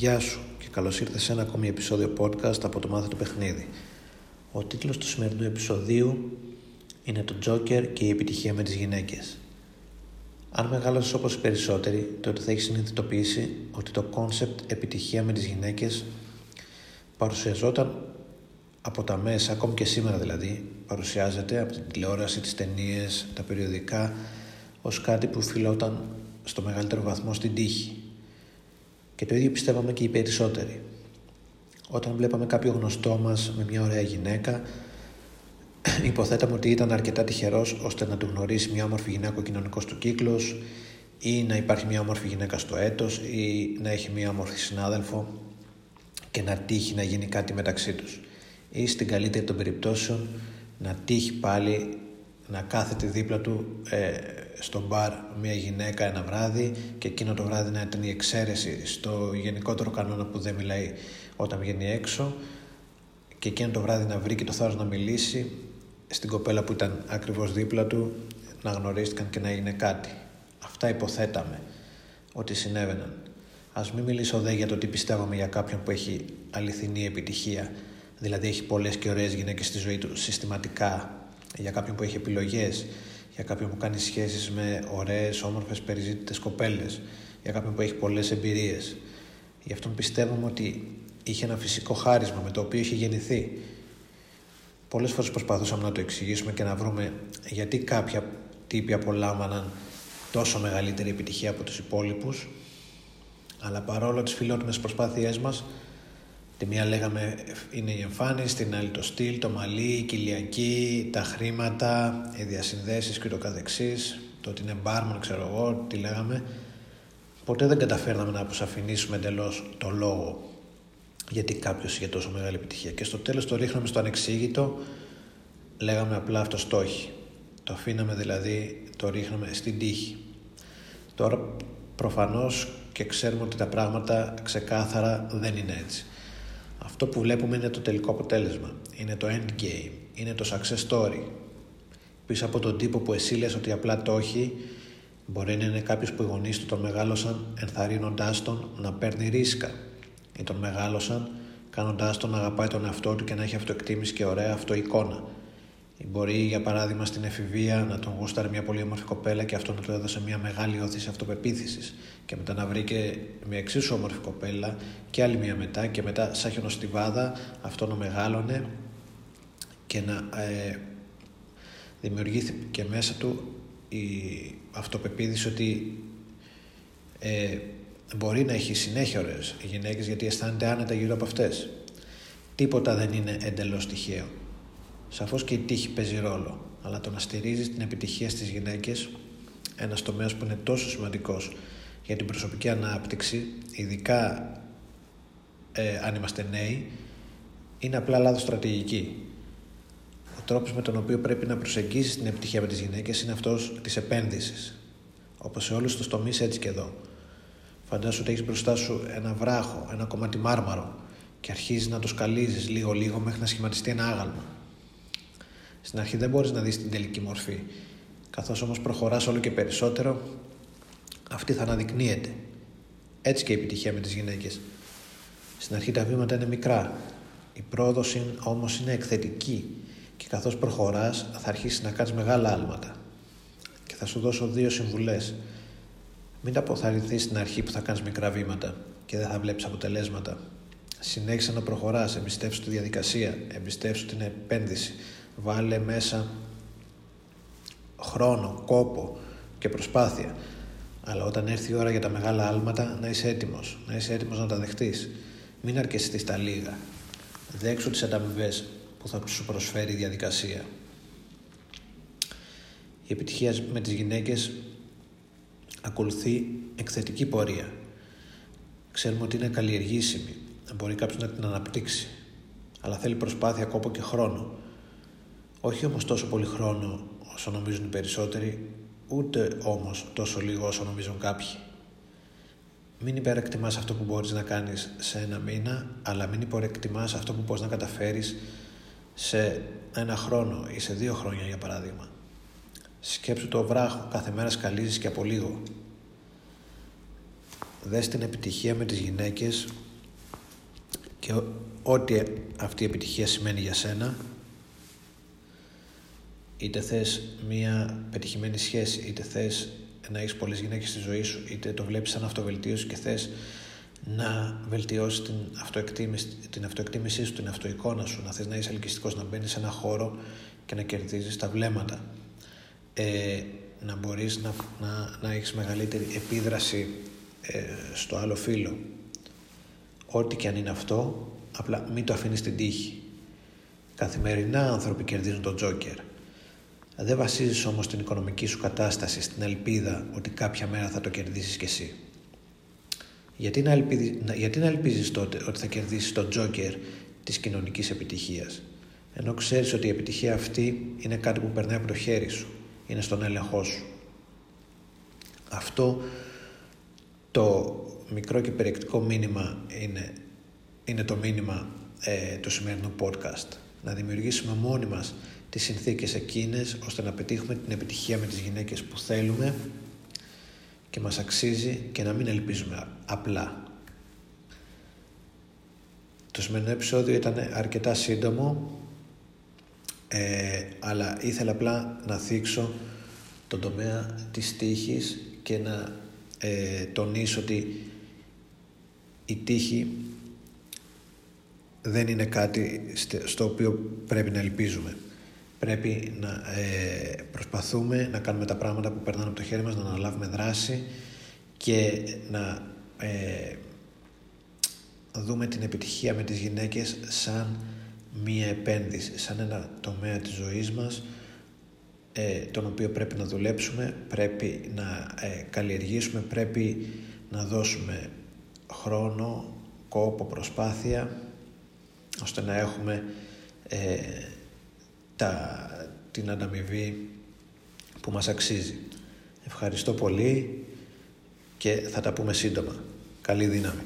Γεια σου και καλώς ήρθες σε ένα ακόμη επεισόδιο podcast από το Μάθε του Παιχνίδι. Ο τίτλος του σημερινού επεισοδίου είναι το Joker και η επιτυχία με τις γυναίκες. Αν μεγάλωσες όπως οι περισσότεροι, τότε θα έχεις συνειδητοποιήσει ότι το concept επιτυχία με τις γυναίκες παρουσιαζόταν από τα μέσα, ακόμη και σήμερα δηλαδή, παρουσιάζεται από την τηλεόραση, τις ταινίες, τα περιοδικά, ως κάτι που φιλόταν στο μεγαλύτερο βαθμό στην τύχη. Και το ίδιο πιστεύαμε και οι περισσότεροι. Όταν βλέπαμε κάποιο γνωστό μας με μια ωραία γυναίκα, υποθέταμε ότι ήταν αρκετά τυχερός ώστε να του γνωρίσει μια όμορφη γυναίκα ο κοινωνικός του κύκλος ή να υπάρχει μια όμορφη γυναίκα στο έτος ή να έχει μια όμορφη συνάδελφο και να τύχει να γίνει κάτι μεταξύ τους. Ή στην καλύτερη των περιπτώσεων να τύχει πάλι να κάθεται δίπλα του ε, στο μπαρ μια γυναίκα ένα βράδυ και εκείνο το βράδυ να ήταν η εξαίρεση στο γενικότερο κανόνα που δεν μιλάει όταν βγαίνει έξω και εκείνο το βράδυ να βρει και το θάρρος να μιλήσει στην κοπέλα που ήταν ακριβώς δίπλα του να γνωρίστηκαν και να έγινε κάτι. Αυτά υποθέταμε ότι συνέβαιναν. Ας μην μιλήσω δε για το τι πιστεύαμε για κάποιον που έχει αληθινή επιτυχία, δηλαδή έχει πολλές και ωραίες γυναίκες στη ζωή του συστηματικά, για κάποιον που έχει επιλογές, για κάποιον που κάνει σχέσεις με ωραίες, όμορφες, περιζήτητες κοπέλες, για κάποιον που έχει πολλές εμπειρίες. Γι' αυτόν πιστεύουμε ότι είχε ένα φυσικό χάρισμα με το οποίο είχε γεννηθεί. Πολλές φορές προσπαθούσαμε να το εξηγήσουμε και να βρούμε γιατί κάποια τύποι απολάμβαναν τόσο μεγαλύτερη επιτυχία από τους υπόλοιπους, αλλά παρόλο τις φιλότιμες προσπάθειές μας, Τη μία λέγαμε είναι η εμφάνιση, την άλλη το στυλ, το μαλλί, η κοιλιακή, τα χρήματα, οι διασυνδέσεις και το καθεξής, το ότι είναι μπάρμαν ξέρω εγώ, τι λέγαμε. Ποτέ δεν καταφέρναμε να αποσαφηνίσουμε εντελώς το λόγο γιατί κάποιος είχε τόσο μεγάλη επιτυχία. Και στο τέλος το ρίχναμε στο ανεξήγητο, λέγαμε απλά αυτό το όχι. Το αφήναμε δηλαδή, το ρίχναμε στην τύχη. Τώρα προφανώς και ξέρουμε ότι τα πράγματα ξεκάθαρα δεν είναι έτσι. Αυτό που βλέπουμε είναι το τελικό αποτέλεσμα. Είναι το endgame. Είναι το success story. Πίσω από τον τύπο που εσύ λες ότι απλά το έχει, μπορεί να είναι κάποιος που οι γονείς του τον μεγάλωσαν ενθαρρύνοντάς τον να παίρνει ρίσκα. Ή τον μεγάλωσαν κάνοντάς τον να αγαπάει τον εαυτό του και να έχει αυτοεκτίμηση και ωραία αυτοεικόνα. Μπορεί για παράδειγμα στην εφηβεία να τον γούσταρε μια πολύ όμορφη κοπέλα και αυτό να του έδωσε μια μεγάλη όθηση αυτοπεποίθησης. Και μετά να βρει και μια εξίσου όμορφη κοπέλα και άλλη μια μετά και μετά σαν χιονοστιβάδα αυτό να μεγάλωνε και να ε, δημιουργήθηκε μέσα του η αυτοπεποίθηση ότι ε, μπορεί να έχει συνέχεια ωραίες γυναίκες γιατί αισθάνεται άνετα γύρω από αυτές. Τίποτα δεν είναι εντελώς τυχαίο. Σαφώς και η τύχη παίζει ρόλο, αλλά το να στηρίζεις την επιτυχία στις γυναίκες, ένας τομέας που είναι τόσο σημαντικός για την προσωπική ανάπτυξη, ειδικά ε, αν είμαστε νέοι, είναι απλά λάθος στρατηγική. Ο τρόπος με τον οποίο πρέπει να προσεγγίσεις την επιτυχία με τις γυναίκες είναι αυτός της επένδυσης. Όπως σε όλους τους τομείς, έτσι και εδώ. Φαντάσου ότι έχεις μπροστά σου ένα βράχο, ένα κομμάτι μάρμαρο και αρχίζεις να το σκαλίζεις λίγο-λίγο μέχρι να σχηματιστεί ένα άγαλμα. Στην αρχή δεν μπορείς να δεις την τελική μορφή. Καθώς όμως προχωράς όλο και περισσότερο, αυτή θα αναδεικνύεται. Έτσι και η επιτυχία με τις γυναίκες. Στην αρχή τα βήματα είναι μικρά. Η πρόοδος όμως είναι εκθετική και καθώς προχωράς θα αρχίσεις να κάνεις μεγάλα άλματα. Και θα σου δώσω δύο συμβουλές. Μην αποθαρρυνθείς στην αρχή που θα κάνεις μικρά βήματα και δεν θα βλέπεις αποτελέσματα. Συνέχισε να προχωράς, εμπιστεύσου τη διαδικασία, εμπιστεύσου την επένδυση, Βάλε μέσα χρόνο, κόπο και προσπάθεια. Αλλά όταν έρθει η ώρα για τα μεγάλα άλματα, να είσαι έτοιμος. Να είσαι έτοιμος να τα δεχτείς. Μην αρκεστείς τα λίγα. Δέξου τις ανταμοιβές που θα σου προσφέρει η διαδικασία. Η επιτυχία με τις γυναίκες ακολουθεί εκθετική πορεία. Ξέρουμε ότι είναι καλλιεργήσιμη. Μπορεί κάποιος να την αναπτύξει. Αλλά θέλει προσπάθεια, κόπο και χρόνο. Όχι όμως τόσο πολύ χρόνο όσο νομίζουν οι περισσότεροι, ούτε όμως τόσο λίγο όσο νομίζουν κάποιοι. Μην υπερεκτιμάς αυτό που μπορείς να κάνεις σε ένα μήνα, αλλά μην υπερεκτιμάς αυτό που μπορείς να καταφέρεις σε ένα χρόνο ή σε δύο χρόνια για παράδειγμα. Σκέψου το βράχο, κάθε μέρα σκαλίζεις και από λίγο. Δες την επιτυχία με τις γυναίκες και ό,τι αυτή η επιτυχία σημαίνει για σένα είτε θες μια πετυχημένη σχέση είτε θες να έχεις πολλές γυναίκες στη ζωή σου είτε το βλέπεις σαν αυτοβελτίωση και θες να βελτιώσεις την αυτοεκτίμηση, την αυτοεκτίμησή σου, την αυτοεικόνα σου, να θες να είσαι ελκυστικός, να μπαίνεις σε ένα χώρο και να κερδίζεις τα βλέμματα. Ε, να μπορείς να, να, να έχεις μεγαλύτερη επίδραση ε, στο άλλο φίλο. Ό,τι και αν είναι αυτό, απλά μην το αφήνεις στην τύχη. Καθημερινά άνθρωποι κερδίζουν τον τζόκερ. Δεν βασίζεις όμως την οικονομική σου κατάσταση στην ελπίδα ότι κάποια μέρα θα το κερδίσεις κι εσύ. Γιατί να, ελπίζεις, γιατί να ελπίζεις τότε ότι θα κερδίσεις τον τζόκερ της κοινωνικής επιτυχίας; Ενώ ξέρεις ότι η επιτυχία αυτή είναι κάτι που περνάει από το χέρι σου. Είναι στον έλεγχό σου. Αυτό το μικρό και περιεκτικό μήνυμα είναι, είναι το μήνυμα ε, του σημερινού podcast. Να δημιουργήσουμε μόνοι μας τις συνθήκες εκείνες ώστε να πετύχουμε την επιτυχία με τις γυναίκες που θέλουμε και μας αξίζει και να μην ελπίζουμε απλά. Το σημερινό επεισόδιο ήταν αρκετά σύντομο ε, αλλά ήθελα απλά να θίξω τον τομέα της τύχης και να ε, τονίσω ότι η τύχη δεν είναι κάτι στο οποίο πρέπει να ελπίζουμε. Πρέπει να ε, προσπαθούμε να κάνουμε τα πράγματα που περνάνε από το χέρι μας, να αναλάβουμε δράση και να ε, δούμε την επιτυχία με τις γυναίκες σαν μία επένδυση, σαν ένα τομέα της ζωής μας ε, τον οποίο πρέπει να δουλέψουμε, πρέπει να ε, καλλιεργήσουμε, πρέπει να δώσουμε χρόνο, κόπο, προσπάθεια ώστε να έχουμε ε, τα, την ανταμοιβή που μας αξίζει. Ευχαριστώ πολύ και θα τα πούμε σύντομα. Καλή δύναμη.